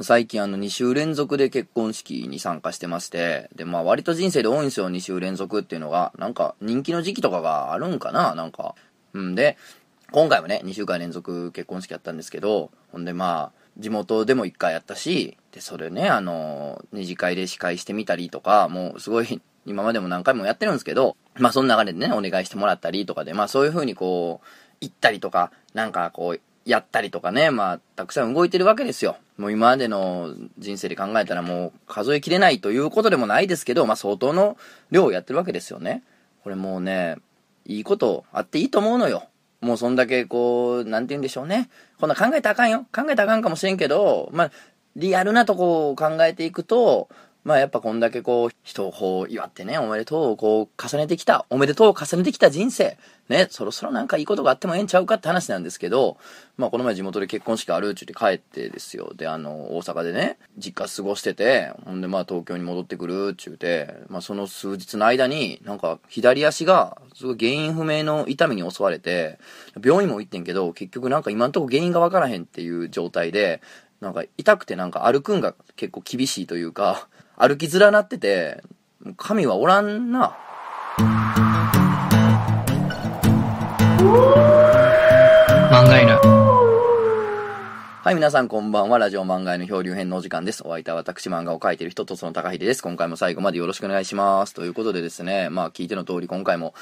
最近あの2週連続で結婚式に参加してまして、で、まあ割と人生で多いんですよ、2週連続っていうのが。なんか人気の時期とかがあるんかななんか。うんで、今回もね、2週間連続結婚式やったんですけど、ほんでまあ、地元でも1回やったし、で、それね、あの、二次会で司会してみたりとか、もうすごい、今までも何回もやってるんですけど、まあその流れでね、お願いしてもらったりとかで、まあそういう風にこう、行ったりとか、なんかこう、やったりとかね、まあ、たくさん動いてるわけですよ。もう今までの人生で考えたらもう数えきれないということでもないですけど、まあ相当の量をやってるわけですよね。これもうね、いいことあっていいと思うのよ。もうそんだけこう、なんて言うんでしょうね。こんな考えたらあかんよ。考えたらあかんかもしれんけど、まあ、リアルなとこを考えていくと、まあやっぱこんだけこう、人をこう祝ってね、おめでとうをこう重ねてきた、おめでとうを重ねてきた人生、ね、そろそろなんかいいことがあってもええんちゃうかって話なんですけど、まあこの前地元で結婚式あるっちゅって帰ってですよ。で、あの、大阪でね、実家過ごしてて、ほんでまあ東京に戻ってくるっちゅうて、まあその数日の間に、なんか左足が、すごい原因不明の痛みに襲われて、病院も行ってんけど、結局なんか今んとこ原因がわからへんっていう状態で、なんか痛くてなんか歩くんが結構厳しいというか、歩きづらなってて、神はおらんな。漫画犬。はい、皆さんこんばんは。ラジオ漫画への漂流編のお時間です。お相手は私漫画を描いている人とその高秀です。今回も最後までよろしくお願いします。ということでですね、まあ聞いての通り今回も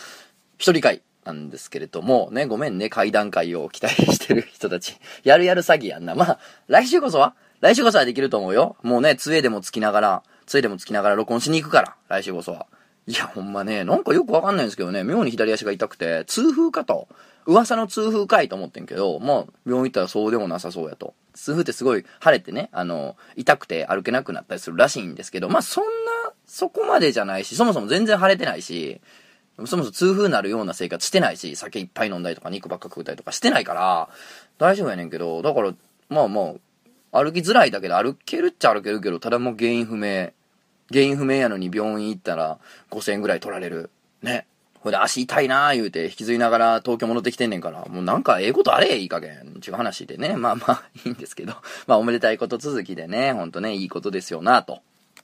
一人会なんですけれども、ね、ごめんね、会談会を期待してる人たち。やるやる詐欺やんな。まあ、来週こそは来週こそはできると思うよ。もうね、杖でもつきながら、杖でもつきながら録音しに行くから、来週こそは。いや、ほんまね、なんかよくわかんないんですけどね、妙に左足が痛くて、痛風かと。噂の痛風かいと思ってんけど、まあ、病院行ったらそうでもなさそうやと。痛風ってすごい腫れてね、あの、痛くて歩けなくなったりするらしいんですけど、まあそんな、そこまでじゃないし、そもそも全然腫れてないし、そもそも痛風になるような生活してないし、酒いっぱい飲んだりとか肉ばっか食うたりとかしてないから、大丈夫やねんけど、だから、まあまあ、歩きづらいだけで歩けるっちゃ歩けるけど、ただもう原因不明。原因不明やのに病院行ったら5000円ぐらい取られる。ね。ほいで足痛いなー言うて引きずりながら東京戻ってきてんねんから、もうなんかええことあれいい加減。ちゅう話でね。まあまあいいんですけど。まあおめでたいこと続きでね、ほんとね、いいことですよなと。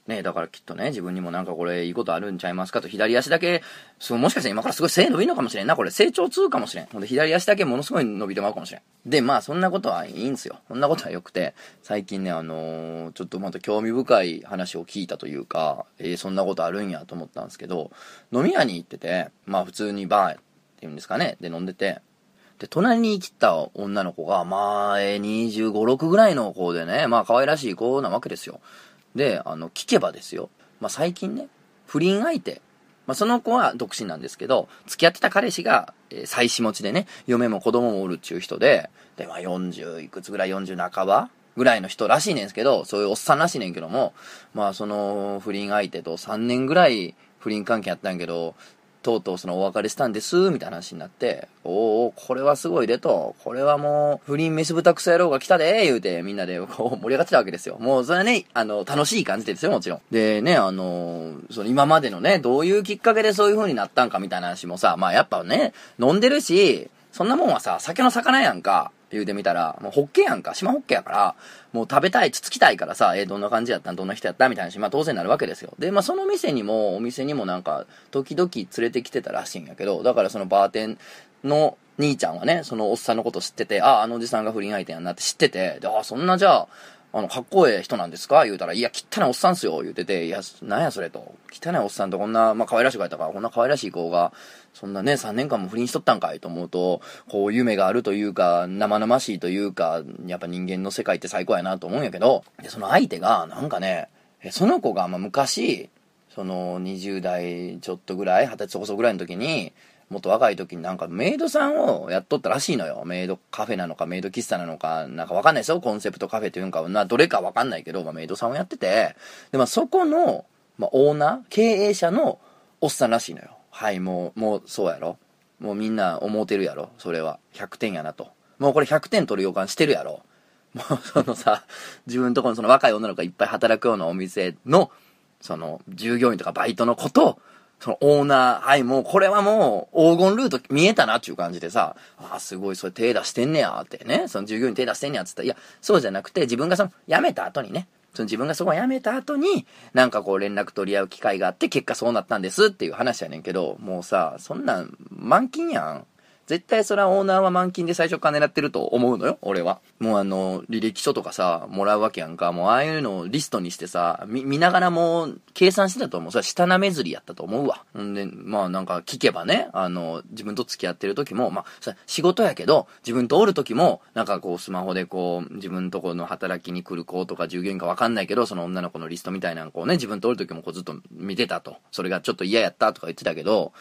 ねだからきっとね、自分にもなんかこれいいことあるんちゃいますかと、左足だけ、そう、もしかして今からすごい背伸びるのかもしれんな、これ成長痛かもしれん。ほんで左足だけものすごい伸びてまうかもしれん。で、まあそんなことはいいんすよ。そんなことは良くて、最近ね、あのーちょっとまた興味深い話を聞いたというか、えーそんなことあるんやと思ったんですけど、飲み屋に行ってて、まあ普通にバーっていうんですかね、で飲んでて、で、隣に来た女の子が、まあ、えー、25、6ぐらいの子でね、まあ可愛らしい子なわけですよ。で、あの、聞けばですよ。まあ最近ね、不倫相手。まあその子は独身なんですけど、付き合ってた彼氏が、えー妻子持ちでね、嫁も子供もおるっちゅう人で、で、まあ40いくつぐらい、40半ばぐらいの人らしいねんすけど、そういうおっさんらしいねんけども、まあその不倫相手と3年ぐらい不倫関係やったんやけど、とうとうそのお別れしたんです、みたいな話になって、おおこれはすごいでと、これはもう、不倫メス豚クソ野郎が来たで、言うて、みんなでこう盛り上がってたわけですよ。もうそれはね、あの、楽しい感じですよ、もちろん。でね、あの、その今までのね、どういうきっかけでそういう風になったんかみたいな話もさ、まあやっぱね、飲んでるし、そんなもんはさ、酒の魚やんか。言うてみたら、もうホッケやんか、島ホッケやから、もう食べたい、つつきたいからさ、えーどんな感じやったん？どんな人やった？みたいな話、まあ当然なるわけですよ。で、まあその店にも、お店にもなんか、時々連れてきてたらしいんやけど、だからそのバーテンの兄ちゃんはね、そのおっさんのこと知ってて、ああ、あのおじさんが不倫相手やんなって知ってて、で、ああ、そんなじゃあ、あの、かっこええ人なんですか？言うたら、いや、汚いおっさんっすよ、言うてて、いや、なんやそれと。汚いおっさんとこんな、まあ、可愛らしい子やったから、こんな可愛らしい子が、そんなね、3年間も不倫しとったんかいと思うと、こう、夢があるというか、生々しいというか、やっぱ人間の世界って最高やなと思うんやけど、で、その相手が、なんかね、その子が、まあ、昔、その、20代ちょっとぐらい、20歳そこそこぐらいの時に、もっと若い時になんかメイドさんをやっとったらしいのよ。メイドカフェなのかメイド喫茶なのか、なんかわかんないですよ。コンセプトカフェというか、な、どれかわかんないけど、まあ、メイドさんをやってて、で、まあ、そこの、まあ、オーナー、経営者のおっさんらしいのよ。はい、もう、もう、そうやろ。もうみんな思うてるやろ。それは。100点やなと。もうこれ100点取る予感してるやろ。もうそのさ、自分のところのその若い女の子がいっぱい働くようなお店の、その、従業員とかバイトのことそのオーナー、はい、もうこれはもう黄金ルート見えたなっていう感じでさ、あ、すごいそれ手出してんねやってね、その従業員手出してんねやっつったら、いや、そうじゃなくて自分がその辞めた後にね、その自分がそこを辞めた後に、なんかこう連絡取り合う機会があって結果そうなったんですっていう話やねんけど、もうさ、そんなん満金やん。絶対それはオーナーは満金で最初から狙ってると思うのよ、俺は。もうあの、履歴書とかさ、もらうわけやんか。もうああいうのをリストにしてさ、見、見ながらもう計算してたと思う。それは下なめずりやったと思うわ。んで、まあなんか聞けばね、あの、自分と付き合ってる時も、まあ、仕事やけど、自分とおる時も、なんかこうスマホでこう、自分とこの働きに来る子とか従業員かわかんないけど、その女の子のリストみたいなのこうね、自分とおる時もこうずっと見てたと。それがちょっと嫌やったとか言ってたけど、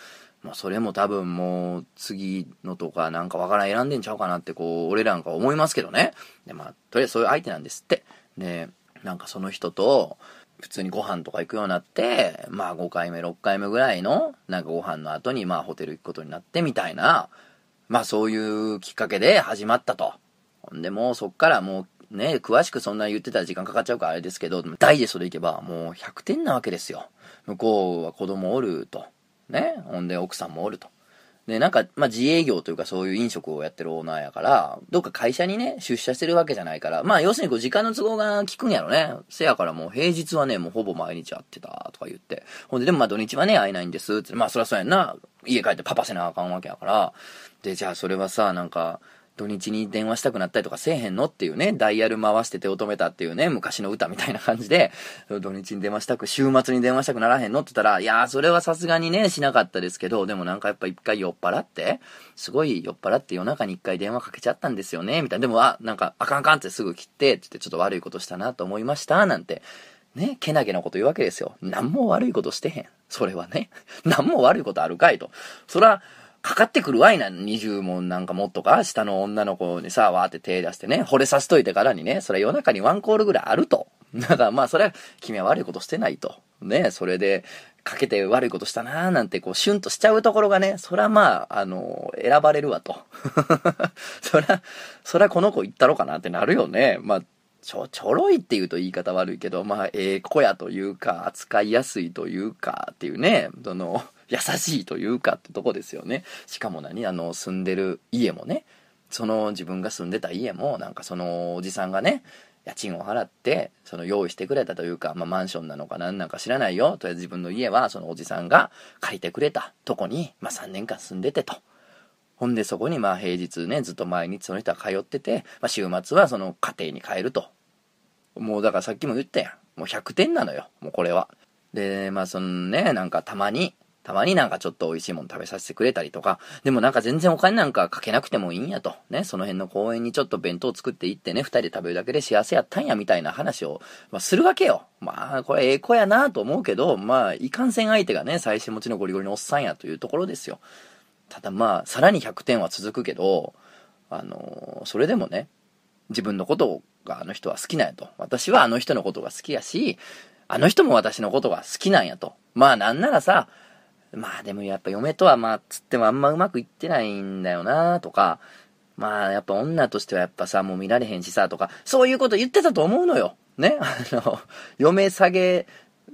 まあ、それも多分もう次のとかなんかわからん選んでんちゃうかなってこう、俺らなんか思いますけどね。で、まあ、とりあえずそういう相手なんですって。で、なんかその人と、普通にご飯とか行くようになって、まあ5回目、6回目ぐらいの、なんかご飯の後にまあホテル行くことになってみたいな、まあそういうきっかけで始まったと。ほんでもうそっからもうね、詳しくそんな言ってたら時間かかっちゃうからあれですけど、ダイジェストでいけばもう100点なわけですよ。向こうは子供おると。ね。ほんで奥さんもおると。で、なんか、まあ、自営業というかそういう飲食をやってるオーナーやから、どっか会社にね、出社してるわけじゃないから、まあ、要するにこう時間の都合が効くんやろね。せやからもう平日はね、もうほぼ毎日会ってたとか言って。ほんで、でもまあ土日はね、会えないんですって。まあ、そりゃそうやんな。家帰ってパパせなあかんわけやから。で、じゃあそれはさ、なんか、土日に電話したくなったりとかせえへんの？っていうね、ダイヤル回して手を止めたっていうね、昔の歌みたいな感じで、土日に電話したく、週末に電話したくならへんの？って言ったら、いやー、それはさすがにね、しなかったですけど、でもなんかやっぱ一回酔っ払って、すごい酔っ払って夜中に一回電話かけちゃったんですよね、みたいな。でも、あ、なんか、あかんあかんってすぐ切って、って言ってちょっと悪いことしたなと思いました、なんて。ね、けなげなこと言うわけですよ。何も悪いことしてへん。それはね。何も悪いことあるかいと。そら、かかってくるわいな、20問なんかもっとか、下の女の子にさ、わーって手出してね、惚れさせといてからにね、それ夜中にワンコールぐらいあると。だからまあ、それは、君は悪いことしてないと。ね、それで、かけて悪いことしたなーなんて、こう、シュンとしちゃうところがね、そらまあ、あの、選ばれるわと。そら、そらこの子行ったろかなってなるよね。まあ、ちょ、ちょろいって言うと言い方悪いけど、まあ、ええ子やというか、扱いやすいというか、っていうね、その、優しいというかってとこですよね。しかも何？あの、住んでる家もね、その自分が住んでた家も、なんかそのおじさんがね、家賃を払って、その用意してくれたというか、まあマンションなのか何なんか知らないよ。とりあえず自分の家はそのおじさんが借りてくれたとこに、まあ3年間住んでてと。ほんでそこにまあ平日ね、ずっと毎日その人は通ってて、まあ週末はその家庭に帰ると。もうだからさっきも言ったやん。もう100点なのよ。もうこれは。で、まあそのね、なんかたまに、たまになんかちょっと美味しいもの食べさせてくれたりとか、でもなんか全然お金なんかかけなくてもいいんやと。ね、その辺の公園にちょっと弁当作って行ってね、二人で食べるだけで幸せやったんやみたいな話を、まあ、するわけよ。まあ、これええ子やなと思うけど、まあ、いかんせん相手がね、最新持ちのゴリゴリのおっさんやというところですよ。ただまあ、さらに100点は続くけど、あのー、それでもね、自分のことをがあの人は好きなんやと。私はあの人のことが好きやし、あの人も私のことが好きなんやと。まあなんならさ、まあでもやっぱ嫁とはまあつってもあんまうまくいってないんだよなとか、まあやっぱ女としてはやっぱさ、もう見られへんしさとか、そういうこと言ってたと思うのよ。ね？あの、嫁下げ、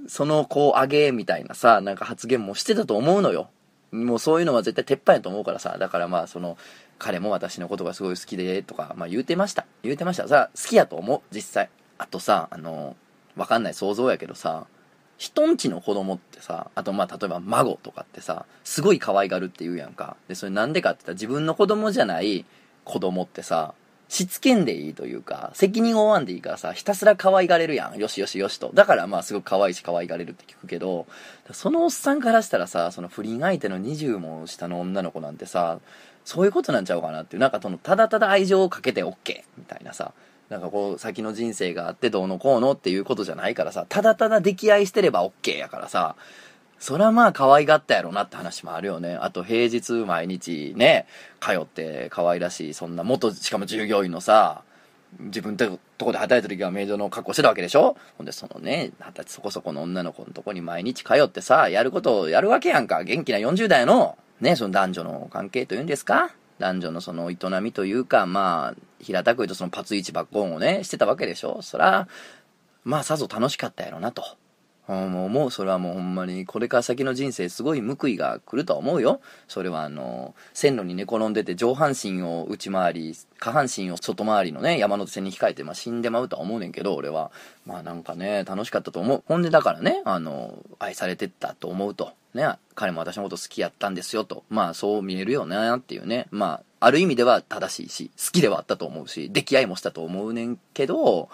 その子上げみたいなさ、なんか発言もしてたと思うのよ。もうそういうのは絶対鉄板やと思うからさ、だからまあその、彼も私のことがすごい好きで、とか、まあ言うてました。言うてました。さ、好きやと思う、実際。あとさ、あの、わかんない想像やけどさ、人んちの子供ってさ、あとまあ例えば孫とかってさ、すごい可愛がるって言うやんか。で、それなんでかって言ったら自分の子供じゃない子供ってさ、しつけんでいいというか、責任を負わんでいいからさ、ひたすら可愛がれるやん。よしよしよしと。だからまあすごく可愛いし可愛がれるって聞くけど、そのおっさんからしたらさ、その不倫相手の20も下の女の子なんてさ、そういうことなんちゃうかなっていう。なんかその、ただただ愛情をかけて OK みたいなさ。なんかこう、先の人生があってどうのこうのっていうことじゃないからさ、ただただ溺愛してれば OK やからさ、そらまあ可愛がったやろなって話もあるよね。あと平日毎日ね、通って可愛らしい、そんな元、しかも従業員のさ、自分ととこで働いた時はメイドの格好してたわけでしょほんでそのね、二十歳そこそこの女の子のとこに毎日通ってさ、やることをやるわけやんか。元気な40代の、ね、その男女の関係というんですか？男女のその営みというか、まあ、平たく言うとそのパツイチバッコンをね、してたわけでしょ？そら、まあさぞ楽しかったやろなと。あもうもうそれはもうほんまにこれから先の人生すごい報いが来るとは思うよ。それはあの線路に寝転んでて上半身を内回り下半身を外回りのね山手線に控えて、まあ、死んでまうとは思うねんけど俺は。まあなんかね楽しかったと思う。ほんでだからねあの愛されてったと思うと。ね彼も私のこと好きやったんですよと。まあそう見えるよなっていうね。まあある意味では正しいし好きではあったと思うし出来合いもしたと思うねんけど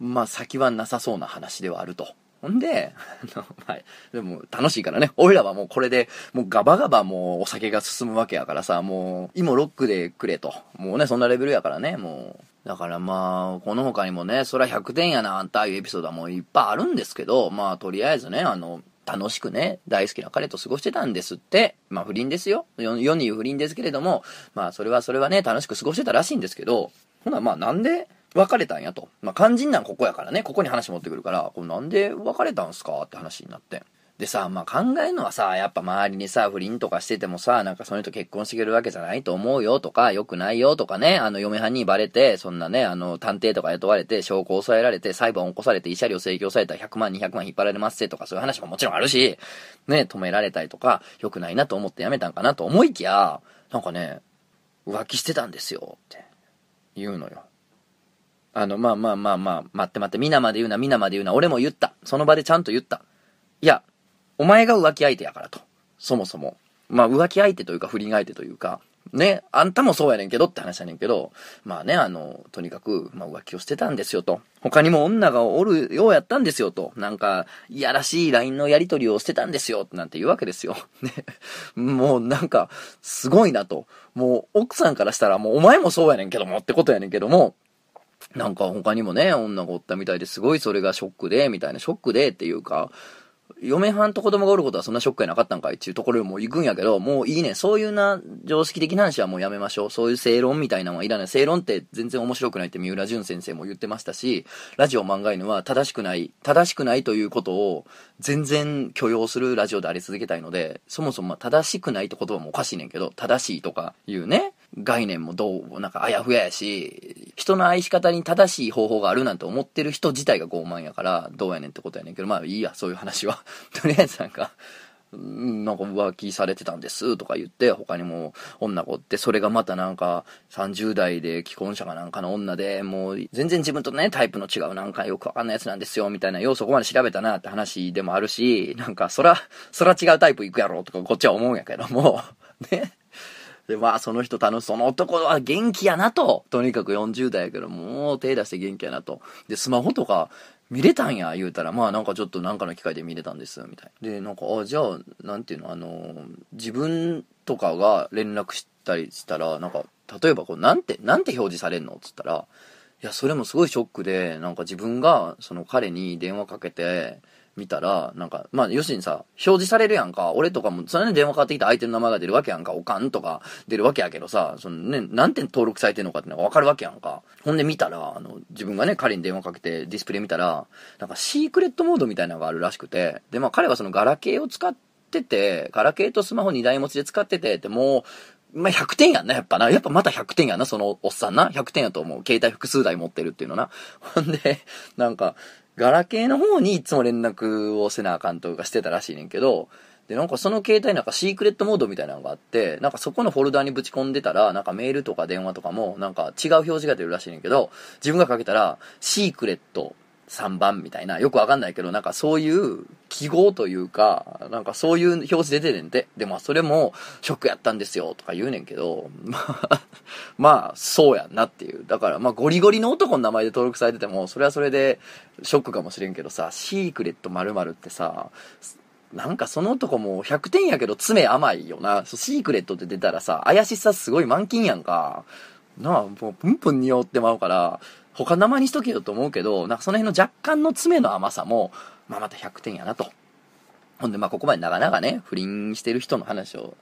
まあ先はなさそうな話ではあると。ほんで、あのはい。でも楽しいからね。俺らはもうこれで、もうガバガバもうお酒が進むわけやからさ、もう、今ロックでくれと。もうね、そんなレベルやからね、もう。だからまあ、この他にもね、そりゃ100点やな、あんたいうエピソードはもういっぱいあるんですけど、まあとりあえずね、あの、楽しくね、大好きな彼と過ごしてたんですって。まあ不倫ですよ。世に言う不倫ですけれども、まあそれはそれはね、楽しく過ごしてたらしいんですけど、ほなまあなんで、別れたんやと。まあ、肝心なんここやからね、ここに話持ってくるから、これなんで別れたんすか？って話になって。でさ、まあ、考えるのはさ、やっぱ周りにさ、不倫とかしててもさ、なんかその人結婚してくれるわけじゃないと思うよとか、良くないよとかね、あの、嫁はんにバレて、そんなね、あの、探偵とか雇われて、証拠を抑えられて、裁判を起こされて、慰謝料請求されたら100万、200万引っ張られますせとか、そういう話ももちろんあるし、ね、止められたりとか、良くないなと思って辞めたんかなと思いきや、なんかね、浮気してたんですよ、って言うのよ。あの、まあまあまあまあ、待って待って、皆まで言うな、皆まで言うな、俺も言った。その場でちゃんと言った。いや、お前が浮気相手やからと。そもそも。まあ浮気相手というか不倫相手というか、ね、あんたもそうやねんけどって話やねんけど、まあね、あの、とにかく、まあ浮気をしてたんですよと。他にも女がおるようやったんですよと。なんか、いやらしい LINE のやり取りをしてたんですよなんて言うわけですよ。ね。もうなんか、すごいなと。もう奥さんからしたらもうお前もそうやねんけどもってことやねんけども、なんか他にもね、女がおったみたいですごいそれがショックで、みたいな、ショックでっていうか、嫁はんと子供がおることはそんなショックやなかったんかいっていうところにも行くんやけど、もういいね。そういうな、常識的な話はもうやめましょう。そういう正論みたいなのはいらない。正論って全然面白くないって三浦淳先生も言ってましたし、ラジオ漫画犬は正しくない、正しくないということを全然許容するラジオであり続けたいので、そもそも正しくないって言葉もおかしいねんけど、正しいとかいうね、概念もどう、なんかあやふややし、人の愛し方に正しい方法があるなんて思ってる人自体が傲慢やから、どうやねんってことやねんけど、まあいいや、そういう話は。とりあえずなんか、なんか浮気されてたんですとか言って、他にも女がおって、それがまたなんか30代で既婚者かなんかの女で、もう全然自分とね、タイプの違うなんかよくわかんないやつなんですよ、みたいな、ようそこまで調べたなって話でもあるし、なんかそら、そら違うタイプ行くやろとかこっちは思うんやけども、ね。で、まあ、その人楽しその男は元気やなと。とにかく40代やけど、もう手出して元気やなと。で、スマホとか見れたんや、言うたら、まあなんかちょっとなんかの機会で見れたんです、みたいな。で、なんか、あ、じゃあ、なんていうの、あの、自分とかが連絡したりしたら、なんか、例えばこう、なんて、なんて表示されんの？っつったら、いや、それもすごいショックで、なんか自分が、その彼に電話かけて、見たら、なんか、まあ、要するにさ、表示されるやんか。俺とかも、それで電話かかってきた相手の名前が出るわけやんか。おかんとか出るわけやけどさ、そのね、何点登録されてんのかってのがわかるわけやんか。ほんで見たら、あの、自分がね、彼に電話かけてディスプレイ見たら、なんかシークレットモードみたいなのがあるらしくて、で、まあ彼はそのガラケーを使ってて、ガラケーとスマホ2台持ちで使ってて、ってもう、まあ、100点やんな、やっぱな。やっぱまた100点やな、そのおっさんな。100点やと思う。携帯複数台持ってるっていうのな。ほんで、なんか、ガラケーの方にいつも連絡をせなあかんとかしてたらしいねんけど、で、なんかその携帯なんかシークレットモードみたいなのがあって、なんかそこのフォルダにぶち込んでたら、なんかメールとか電話とかも、なんか違う表示が出るらしいねんけど、自分がかけたら、シークレット3番みたいな、よくわかんないけど、なんかそういう記号というか、なんかそういう表示出てねんて。で、まあそれもショックやったんですよとか言うねんけど、まあ、まあそうやんなっていう。だからまあゴリゴリの男の名前で登録されてても、それはそれでショックかもしれんけどさ、シークレット〇〇ってさ、なんかその男も100点やけど爪甘いよな。シークレットって出たらさ、怪しさすごい満金やんか。なあ、もうプンプン匂ってまうから、他名前にしとけよと思うけど、なんかその辺の若干の爪の甘さも、まあまた100点やなと。ほんでまあここまで長々ね、不倫してる人の話を、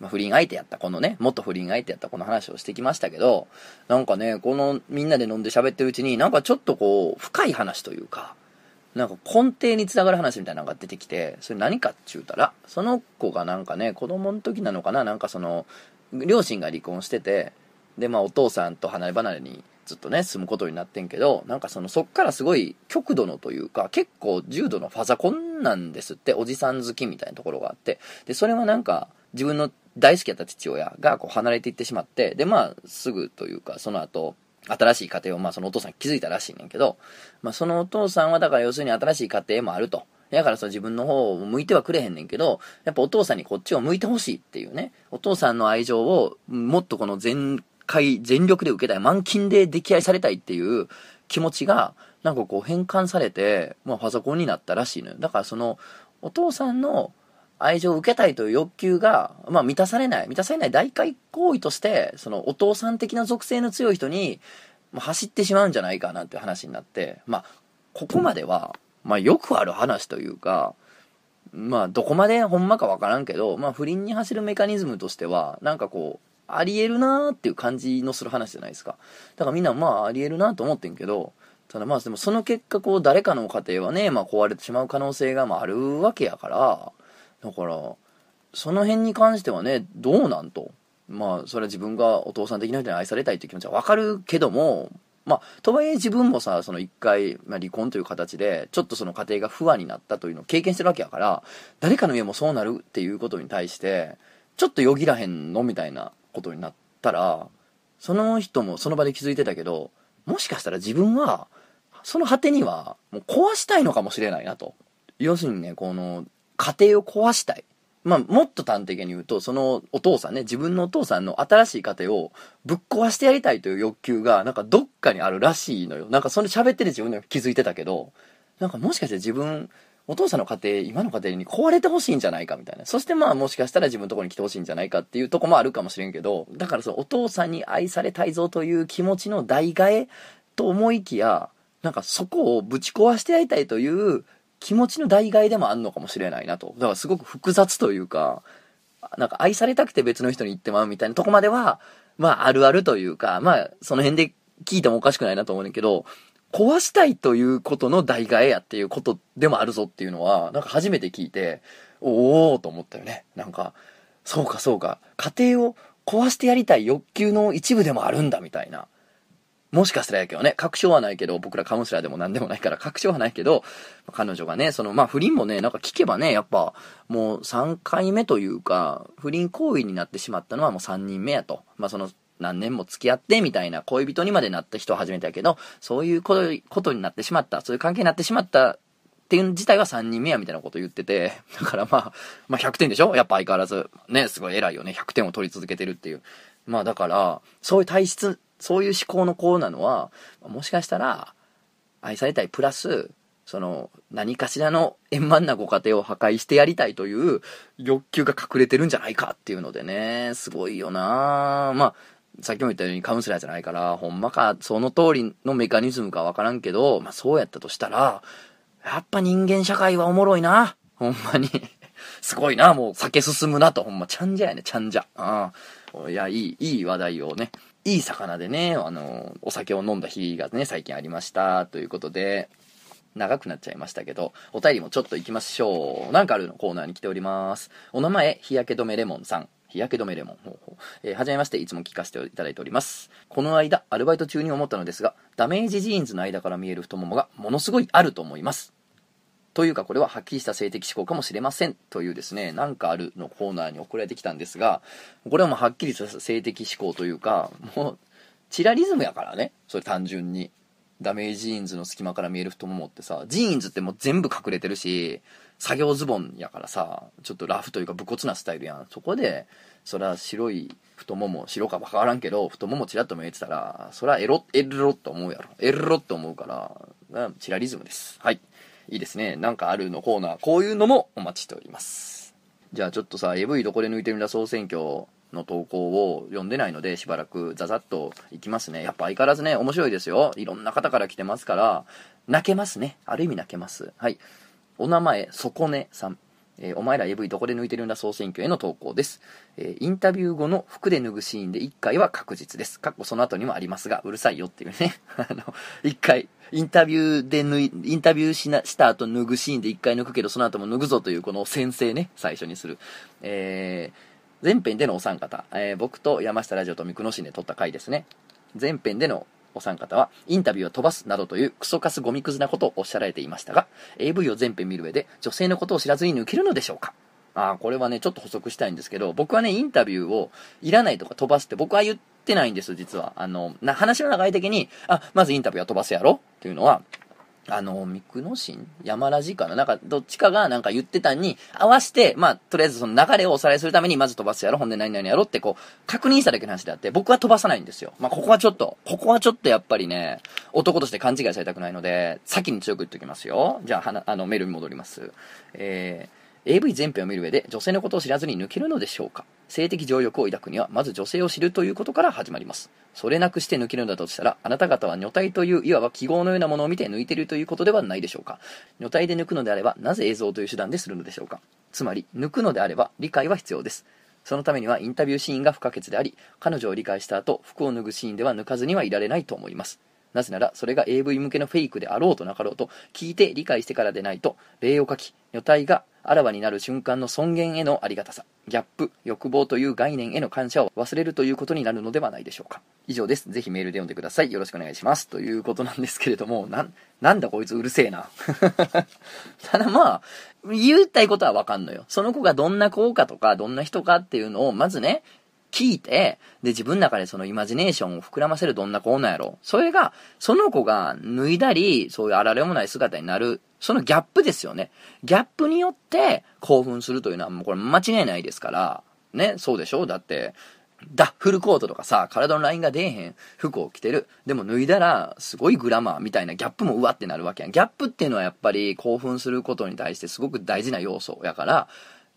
まあ不倫相手やったこのね、元不倫相手やったこの話をしてきましたけど、なんかね、このみんなで飲んで喋ってるうちに、なんかちょっとこう、深い話というか、なんか根底につながる話みたいなのが出てきて、それ何かっちゅうたら、その子がなんかね、子供の時なのかな、なんかその、両親が離婚してて、で、まあお父さんと離れ離れにずっとね、住むことになってんけど、なんかその、そっからすごい極度のというか、結構重度のファザコンなんですって、おじさん好きみたいなところがあって、で、それはなんか、自分の大好きだった父親がこう離れていってしまって、で、まあ、すぐというか、その後、新しい家庭を、まあ、そのお父さん気づいたらしいねんけど、まあ、そのお父さんはだから要するに新しい家庭もあると。だからその自分の方を向いてはくれへんねんけど、やっぱお父さんにこっちを向いてほしいっていうね、お父さんの愛情をもっとこの全回、全力で受けたい、満勤で溺愛されたいっていう気持ちが、なんかこう変換されて、まあパソコンになったらしいのよ。だからその、お父さんの愛情を受けたいという欲求が、まあ満たされない、満たされない大会行為として、そのお父さん的な属性の強い人に、ま、走ってしまうんじゃないかなって話になって、まあ、ここまでは、まあよくある話というか、まあどこまでほんまかわからんけど、まあ不倫に走るメカニズムとしては、なんかこう、ありえるなーっていう感じのする話じゃないですか。だからみんなまあありえるなと思ってんけど、ただまあでもその結果こう誰かの家庭はね、まあ壊れてしまう可能性がまああるわけやから、だから、その辺に関してはね、どうなんと。まあそれは自分がお父さん的な人に愛されたいっていう気持ちはわかるけども、まあ、とはいえ自分もさ、その一回、まあ、離婚という形で、ちょっとその家庭が不安になったというのを経験してるわけやから、誰かの家もそうなるっていうことに対して、ちょっとよぎらへんのみたいなことになったら、その人もその場で気づいてたけど、もしかしたら自分は、その果てには、もう壊したいのかもしれないなと。要するにね、この、家庭を壊したい。まあ、もっと端的に言うと、そのお父さんね、自分のお父さんの新しい家庭をぶっ壊してやりたいという欲求が、なんかどっかにあるらしいのよ。なんかそれ喋ってて自分で気づいてたけど、なんかもしかして自分、お父さんの家庭、今の家庭に壊れてほしいんじゃないかみたいな。そしてまあもしかしたら自分のとこに来てほしいんじゃないかっていうとこもあるかもしれんけど、だからそのお父さんに愛されたいぞという気持ちの代替えと思いきや、なんかそこをぶち壊してやりたいという気持ちの代替えでもあんのかもしれないなと。だからすごく複雑というか、なんか愛されたくて別の人に言ってまうみたいなとこまでは、まああるあるというか、まあその辺で聞いてもおかしくないなと思うんけど、壊したいということの代替えやっていうことでもあるぞっていうのは、なんか初めて聞いて、おおと思ったよね。なんか、そうかそうか、家庭を壊してやりたい欲求の一部でもあるんだみたいな。もしかしたらやけどね、確証はないけど、僕らカウンセラーでも何でもないから確証はないけど、彼女がね、その、まあ不倫もね、なんか聞けばね、やっぱ、もう3回目というか、不倫行為になってしまったのはもう3人目やと。まあその、何年も付き合ってみたいな恋人にまでなった人は初めてやけど、そういうことになってしまった、そういう関係になってしまったっていう自体は3人目やみたいなこと言ってて、だからまあ、まあ100点でしょ？やっぱ相変わらず。ね、すごい偉いよね。100点を取り続けてるっていう。まあだから、そういう体質、そういう思考の子なのは、もしかしたら、愛されたいプラス、その、何かしらの円満なご家庭を破壊してやりたいという欲求が隠れてるんじゃないかっていうのでね、すごいよなまあ、さっきも言ったようにカウンセラーじゃないから、ほんまか、その通りのメカニズムかわからんけど、まあそうやったとしたら、やっぱ人間社会はおもろいな。ほんまに。すごいな、もう酒進むなと。ほんま、ちゃんじゃやね、ちゃんじゃ。ああ。いや、いい、いい話題をね。いい魚でね、あの、お酒を飲んだ日がね、最近ありました。ということで、長くなっちゃいましたけど、お便りもちょっと行きましょう。なんかあるのコーナーに来ております。お名前、日焼け止めレモンさん。日焼け止めレモン。ほうほうえー、はじめまして、いつも聞かせていただいております。この間、アルバイト中に思ったのですが、ダメージジーンズの間から見える太ももがものすごいあると思います。というか、これははっきりした性的思考かもしれません。というですね、なんかあるのコーナーに送られてきたんですが、これはもうはっきりした性的思考というか、もう、チラリズムやからね。それ単純に。ダメージジーンズの隙間から見える太ももってさ、ジーンズってもう全部隠れてるし、作業ズボンやからさ、ちょっとラフというか武骨なスタイルやん。そこで、そら白い太もも、白かわからんけど、太ももチラッと見えてたら、そらエロ、エロって思うやろ。エロって思うから、チラリズムです。はい。いいですね。なんかあるのコーナー、こういうのもお待ちしております。じゃあちょっとさ、AV どこで抜いてるんだ総選挙の投稿を読んでないので、しばらくザザッといきますね。やっぱ相変わらずね、面白いですよ。いろんな方から来てますから、泣けますね。ある意味泣けます。はい。お名前、そこねさん。えー、お前ら AV どこで抜いてるんだ総選挙への投稿です。えー、インタビュー後の服で脱ぐシーンで1回は確実です。かっこその後にもありますが、うるさいよっていうね。あの、1回、インタビューで脱い、インタビューしなした後脱ぐシーンで1回脱くけど、その後も脱ぐぞというこの先生ね、最初にする。えー、前編でのお三方、えー、僕と山下ラジオと三久野市で撮った回ですね。前編でのお三方は、インタビューを飛ばすなどというクソカスゴミクズなことをおっしゃられていましたが、AV を全編見る上で女性のことを知らずに抜けるのでしょうかあーこれはね、ちょっと補足したいんですけど、僕はね、インタビューをいらないとか飛ばすって僕は言ってないんです、実は。あの、な話の流れ的に、あ、まずインタビューは飛ばすやろっていうのは、あの、ミクノシン山ラジかな？なんか、どっちかがなんか言ってたんに合わせて、まあ、とりあえずその流れをおさらいするために、まず飛ばすやろ、ほんで何々やろ？ってこう、確認しただけの話であって、僕は飛ばさないんですよ。まあ、ここはちょっと、ここはちょっとやっぱりね、男として勘違いされたくないので、先に強く言っておきますよ。じゃあ、はな、あの、メールに戻ります。えー、AV 全編を見る上で女性のことを知らずに抜けるのでしょうか？性的情欲を抱くにはまず女性を知るということから始まります。それなくして抜けるのだとしたらあなた方は女体といういわば記号のようなものを見て抜いているということではないでしょうか？女体で抜くのであればなぜ映像という手段でするのでしょうか？つまり抜くのであれば理解は必要です。そのためにはインタビューシーンが不可欠であり彼女を理解した後服を脱ぐシーンでは抜かずにはいられないと思います。なぜならそれが AV 向けのフェイクであろうとなかろうと聞いて理解してからでないと礼を書き女体があらわになる瞬間の尊厳へのありがたさギャップ欲望という概念への感謝を忘れるということになるのではないでしょうか。以上です。ぜひメールで読んでください。よろしくお願いします。ということなんですけれどもなんなんだこいつうるせえな。ただまあ言いたいことはわかんのよ。その子がどんな子かとかどんな人かっていうのをまずね聞いて、で、自分の中でそのイマジネーションを膨らませるどんな子なんやろ。それが、その子が脱いだり、そういうあられもない姿になる、そのギャップですよね。ギャップによって興奮するというのはもうこれ間違いないですから、ね、そうでしょ？だって、ダッフルコートとかさ、体のラインが出えへん服を着てる。でも脱いだら、すごいグラマーみたいなギャップもうわってなるわけやん。ギャップっていうのはやっぱり興奮することに対してすごく大事な要素やから、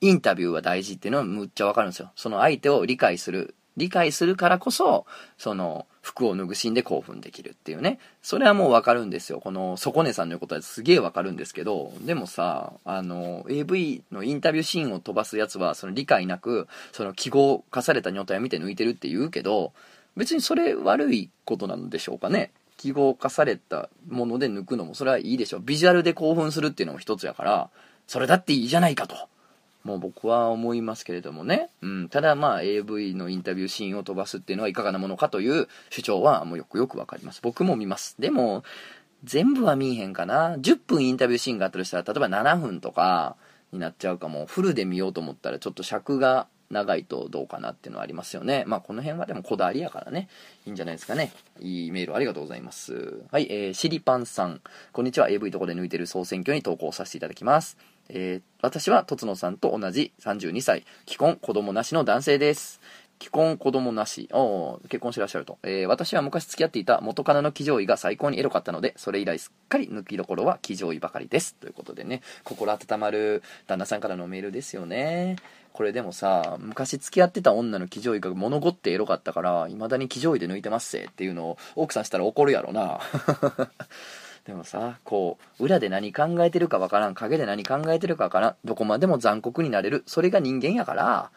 インタビューは大事っていうのはむっちゃわかるんですよ。その相手を理解する。理解するからこそ、その、服を脱ぐシーンで興奮できるっていうね。それはもうわかるんですよ。この、底根さんの言うことはすげえわかるんですけど、でもさ、あの、AV のインタビューシーンを飛ばすやつは、その理解なく、その記号化された女体を見て抜いてるって言うけど、別にそれ悪いことなんでしょうかね。記号化されたもので抜くのもそれはいいでしょう。ビジュアルで興奮するっていうのも一つやから、それだっていいじゃないかと。もう僕は思いますけれどもね。うん。ただまあ AV のインタビューシーンを飛ばすっていうのはいかがなものかという主張はもうよくよくわかります。僕も見ます。でも、全部は見えへんかな。10分インタビューシーンがあったとしたら、例えば7分とかになっちゃうかも。フルで見ようと思ったらちょっと尺が長いとどうかなっていうのはありますよね。まあこの辺はでもこだわりやからね。いいんじゃないですかね。いいメールありがとうございます。はい、えー、シリパンさん。こんにちは。AV とこで抜いてる総選挙に投稿させていただきます。えー私はとつのさんと同じ32歳、既婚、子供なしの男性です。既婚、子供なし。お結婚してらっしゃると。えー私は昔付き合っていた元カノの騎乗位が最高にエロかったので、それ以来すっかり抜きどころは騎乗位ばかりです。ということでね、心温まる旦那さんからのメールですよね。これでもさ、昔付き合ってた女の騎乗位が物ごってエロかったから、未だに騎乗位で抜いてますせっていうのを奥さんしたら怒るやろな。でもさこう裏で何考えてるかわからん陰で何考えてるかわからんどこまでも残酷になれるそれが人間やから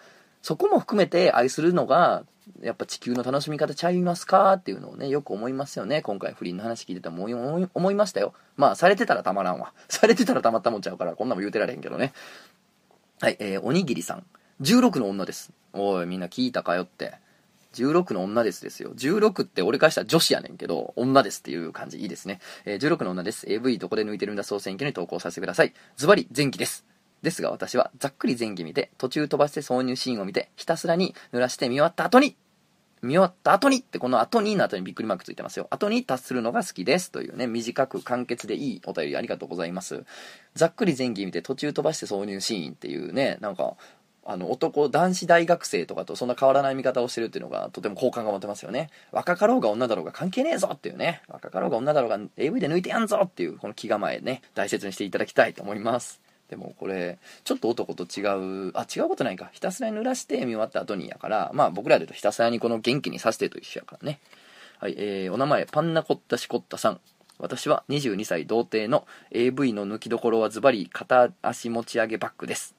そこも含めて愛するのがやっぱ地球の楽しみ方ちゃいますかっていうのをねよく思いますよね今回不倫の話聞いてても思い思いましたよまあされてたらたまらんわ されてたらたまったもんちゃうからこんなも言うてられへんけどねはいえー、おにぎりさん16の女ですおいみんな聞いたかよって16の女ですですよ。16って俺からしたら女子やねんけど、女ですっていう感じいいですね。えー16の女です。AV どこで抜いてるんだ？総選挙に投稿させてください。ズバリ前期です。ですが私はざっくり前期見て、途中飛ばして挿入シーンを見て、ひたすらに濡らして見終わった後に、見終わった後にってこの後にの後にびっくりマークついてますよ。後に達するのが好きです。というね、短く簡潔でいいお便りありがとうございます。ざっくり前期見て途中飛ばして挿入シーンっていうね、なんか、あの男男子大学生とかとそんな変わらない見方をしてるっていうのがとても好感が持てますよね若かろうが女だろうが関係ねえぞっていうね若かろうが女だろうが AV で抜いてやんぞっていうこの気構えね大切にしていただきたいと思いますでもこれちょっと男と違うあ違うことないか。ひたすらに濡らして見終わった後にやからまあ僕らでとひたすらにこの元気にさせてと一緒やからね。はいえー、お名前パンナコッタシコッタさん。私は22歳童貞の AV の抜きどころはズバリ片足持ち上げバックです。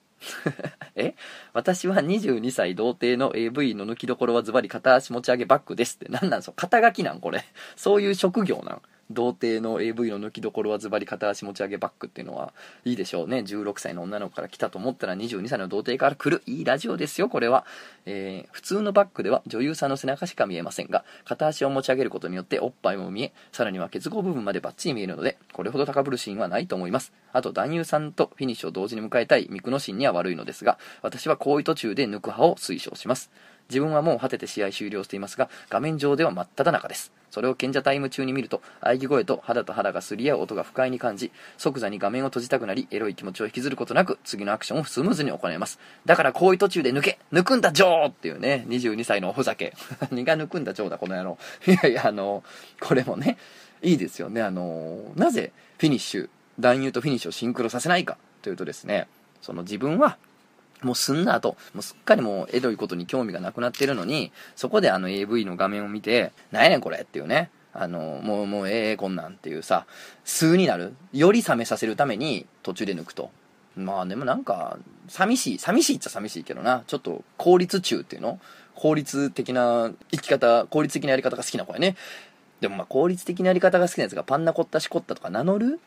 え？私は22歳童貞の AV の抜きどころはズバリ片足持ち上げバックですって。何なんその肩書きなんこれ。そういう職業なん。童貞の AV の抜きどころはズバリ片足持ち上げバックっていうのはいいでしょうね。16歳の女の子から来たと思ったら22歳の童貞から来る。いいラジオですよこれは、えー、普通のバックでは女優さんの背中しか見えませんが片足を持ち上げることによっておっぱいも見えさらには結合部分までバッチリ見えるのでこれほど高ぶるシーンはないと思います。あと男優さんとフィニッシュを同時に迎えたい。ミクのシーンには悪いのですが私は行為途中で抜く派を推奨します。自分はもう果てて試合終了していますが画面上では真っ只中です。それを賢者タイム中に見ると喘ぎ声と肌と肌がすり合う音が不快に感じ即座に画面を閉じたくなりエロい気持ちを引きずることなく次のアクションをスムーズに行えます。だから行為途中で抜け抜くんだジョーっていうね22歳のおふざけ。何が抜くんだジョーだこの野郎。いやいやあのこれもねいいですよね。あのなぜフィニッシュ男優とフィニッシュをシンクロさせないかというとですねその自分はもうすんなと、もうすっかりもうエロいことに興味がなくなってるのに、そこであの AV の画面を見て、なんやねんこれっていうね、あの、もう、もうええこんなんっていうさ、数になる。より冷めさせるために途中で抜くと。まあでもなんか、寂しい、寂しいっちゃ寂しいけどな、ちょっと効率中っていうの効率的な生き方、効率的なやり方が好きな子やね。でもまあ効率的なやり方が好きなやつがパンナコッタシコッタとか名乗る？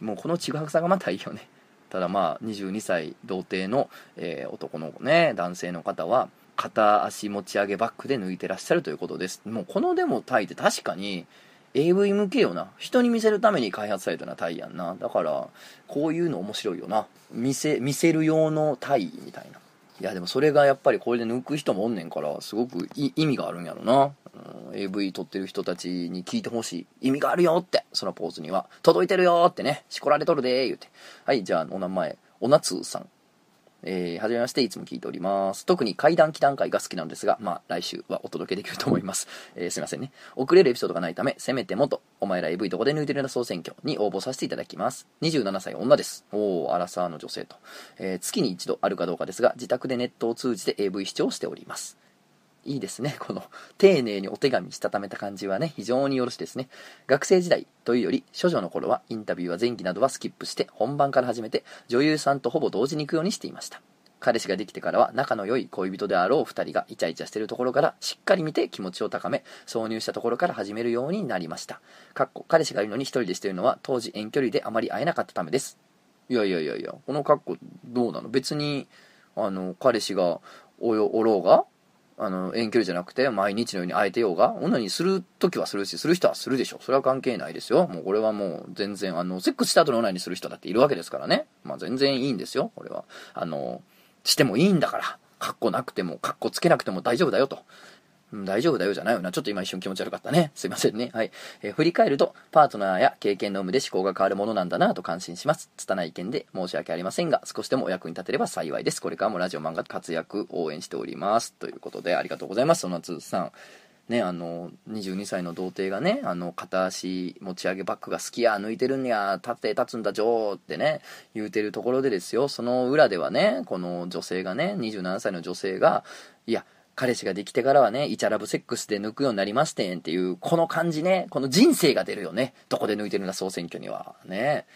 もうこのちぐはぐさがまたいいよね。ただまあ22歳童貞の、えー、男の子ね男性の方は片足持ち上げバックで抜いてらっしゃるということです。もうこのデモタイって確かに AV 向けよな。人に見せるために開発されたようなタイやんな。だからこういうの面白いよな。見せ見せる用のタイみたいな。いやでもそれがやっぱりこれで抜く人もおんねんからすごく意味があるんやろな、うん、AV 撮ってる人たちに聞いてほしい。意味があるよって。そのポーズには。届いてるよってね。しこられとるでー言うて。はいじゃあお名前おなつさん。えー、はじめまして、いつも聞いております。特に階段期段階が好きなんですが、まあ、来週はお届けできると思います。えー、すいませんね。遅れるエピソードがないため、せめてもと、お前ら AV どこで抜いてるんだ総選挙に応募させていただきます。27歳女です。おー、アラサーの女性と。えー、月に一度あるかどうかですが、自宅でネットを通じて AV 視聴しております。いいですね。この丁寧にお手紙したためた感じはね、非常によろしいですね。学生時代というより、処女の頃はインタビューは前期などはスキップして、本番から始めて、女優さんとほぼ同時に行くようにしていました。彼氏ができてからは仲の良い恋人であろう2人がイチャイチャしてるところからしっかり見て気持ちを高め挿入したところから始めるようになりましたかっこ彼氏がいるのに1人でしてるのは当時遠距離であまり会えなかったためですいやいやいやいやこの格好どうなの？別にあの彼氏がおおろうが？あの遠距離じゃなくて毎日のように会えてようが女にする時はするしする人はするでしょう。それは関係ないですよ。もうこれはもう全然あのセックスした後の女にする人だっているわけですからね。まあ全然いいんですよ。これは。あのしてもいいんだから、カッコなくても、カッコつけなくても大丈夫だよと。うん、大丈夫だよじゃないよな。ちょっと今一瞬気持ち悪かったね。すいませんね。はい。えー、振り返ると、パートナーや経験の有無で思考が変わるものなんだなと感心します。拙い意見で申し訳ありませんが、少しでもお役に立てれば幸いです。これからもラジオ漫画活躍応援しております。ということで、ありがとうございます。そのつさん。ね、あの22歳の童貞がねあの片足持ち上げバックが好きや抜いてるんや立って立つんだジョーってね言うてるところでですよその裏ではねこの女性がね27歳の女性がいや彼氏ができてからはね、イチャラブセックスで抜くようになりましてんっていう、この感じね、この人生が出るよね。どこで抜いてるんだ、総選挙には。ね。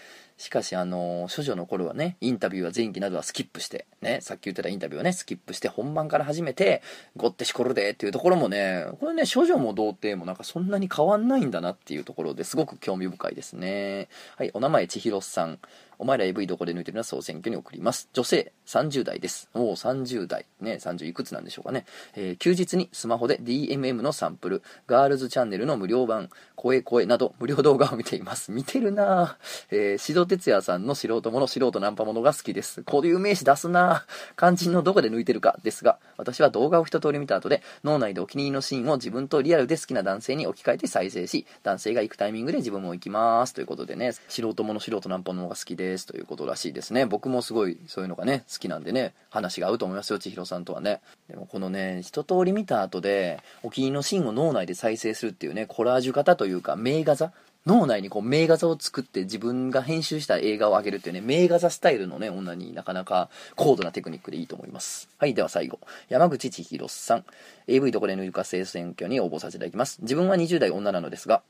しかし、あの、処女の頃はね、インタビューは前期などはスキップして、ね、さっき言ってたインタビューはね、スキップして本番から始めて、ごってしこるでっていうところもね、これね、処女も童貞もなんかそんなに変わんないんだなっていうところですごく興味深いですね。はい、お名前千尋さん。お前ら AV どこで抜いてるのは総選挙に送ります。女性、30代です。おお、30代。ね、30いくつなんでしょうかね。えー、休日にスマホで DMM のサンプル、ガールズチャンネルの無料版、声声など無料動画を見ています。見てるなぁ。えー、シド哲也さんの素人もの、素人ナンパものが好きです。こういう名詞出すなぁ。肝心のどこで抜いてるかですが、私は動画を一通り見た後で、脳内でお気に入りのシーンを自分とリアルで好きな男性に置き換えて再生し、男性が行くタイミングで自分も行きます。ということでね、素人もの、素人ナンパものが好きです。ですということらしいですね僕もすごいそういうのがね好きなんでね話が合うと思いますよ千尋さんとはねでもこのね一通り見た後でお気に入りのシーンを脳内で再生するっていうねコラージュ型というか名画座？脳内にこう名画座を作って自分が編集した映画を上げるっていうね、名画座スタイルのね、女になかなか高度なテクニックでいいと思います。はい、では最後。山口千尋さん。AV どこで抜か生選挙に応募させていただきます。自分は20代女なのですが、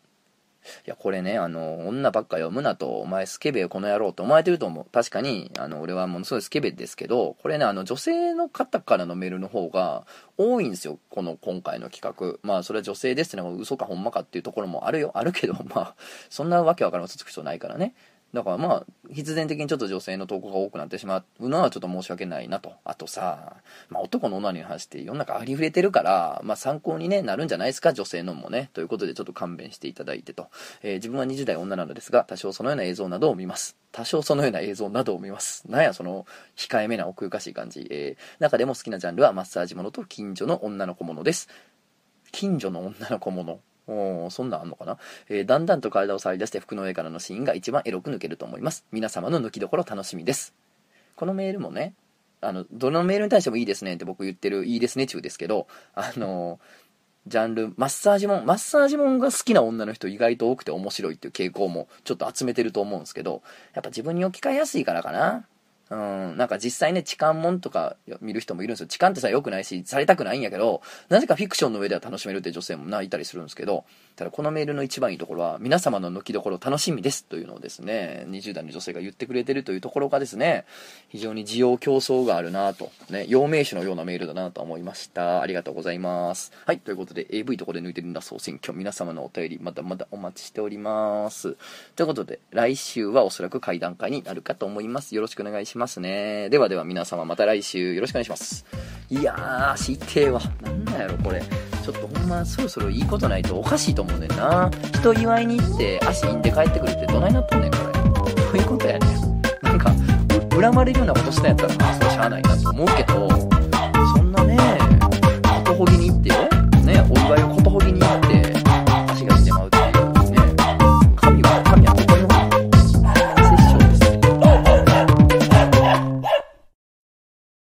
いや、これね、あの、女ばっか読むなと、お前スケベこの野郎と思われてると思う。確かに、あの、俺はものすごいスケベですけど、これね、あの、女性の方からのメールの方が多いんですよ。この今回の企画。まあ、それは女性ですってのは嘘かほんまかっていうところもあるよ。あるけど、まあ、そんなわけわからん嘘つく人ないからね。だからまあ、必然的にちょっと女性の投稿が多くなってしまうのはちょっと申し訳ないなと。あとさ、まあ男の女に話して世の中ありふれてるから、まあ参考に、ね、なるんじゃないですか、女性のもね。ということでちょっと勘弁していただいてと。えー、自分は20代女なのですが、多少そのような映像などを見ます。多少そのような映像などを見ます。なんやその控えめな奥ゆかしい感じ。えー、中でも好きなジャンルはマッサージものと近所の女の子ものです。近所の女の子もの。おそんなんあんのかな、えー、だんだんと体を触り出して服の上からのシーンが一番エロく抜けると思います。皆様の抜きどころ楽しみです。このメールもね、あの、どのメールに対してもいいですねって僕言ってるいいですね中ですけど、あのジャンル、マッサージもん、マッサージもんが好きな女の人意外と多くて面白いっていう傾向もちょっと集めてると思うんですけど、やっぱ自分に置き換えやすいからかな。うん、なんか実際ね、痴漢もんとか見る人もいるんですよ。痴漢ってさ、良くないし、されたくないんやけど、なぜかフィクションの上では楽しめるって女性もないたりするんですけど、ただこのメールの一番いいところは、皆様の抜きどころ楽しみですというのをですね、20代の女性が言ってくれてるというところがですね、非常に需要競争があるなと、ね、陽明酒のようなメールだなと思いました。ありがとうございます。はい、ということで AV とこで抜いてるんだ総選挙、皆様のお便りまだまだお待ちしております。ということで、来週はおそらく会談会になるかと思います。よろしくお願いしますね。ではでは皆様また来週よろしくお願いします。いやー、知ってえわ。なんだやろ、これ。ちょっとほんまそろそろいいことないとおかしいと思うねんな。人祝いに行って足いんで帰ってくるってどないなっとんねん、これ。どういうことやねん。なんか、恨まれるようなことしたんやったら、まあ、それしゃあないなと思うけど、そんなね、ことほぎに行ってよ、ね、お祝いをことほぎに行って